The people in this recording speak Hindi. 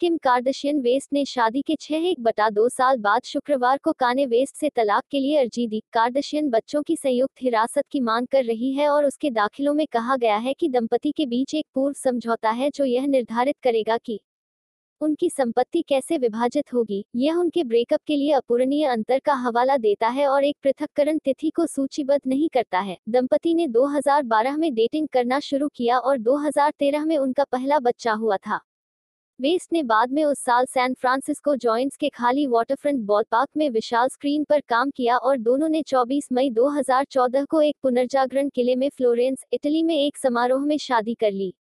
किम कार्दशियन वेस्ट ने शादी के छह एक बटा दो साल बाद शुक्रवार को काने वेस्ट से तलाक के लिए अर्जी दी। कार्दशियन बच्चों की संयुक्त हिरासत की मांग कर रही है और उसके दाखिलों में कहा गया है कि दंपति के बीच एक पूर्व समझौता है जो यह निर्धारित करेगा कि उनकी संपत्ति कैसे विभाजित होगी। यह उनके ब्रेकअप के लिए अपूरणीय अंतर का हवाला देता है और एक पृथककरण तिथि को सूचीबद्ध नहीं करता है। दंपति ने 2012 में डेटिंग करना शुरू किया और 2013 में उनका पहला बच्चा हुआ था। वेस्ट ने बाद में उस साल सैन फ्रांसिस्को जॉइंट्स के खाली वाटरफ्रंट बॉल पार्क में विशाल स्क्रीन पर काम किया और दोनों ने 24 मई 2014 को एक पुनर्जागरण किले में फ्लोरेंस, इटली में एक समारोह में शादी कर ली।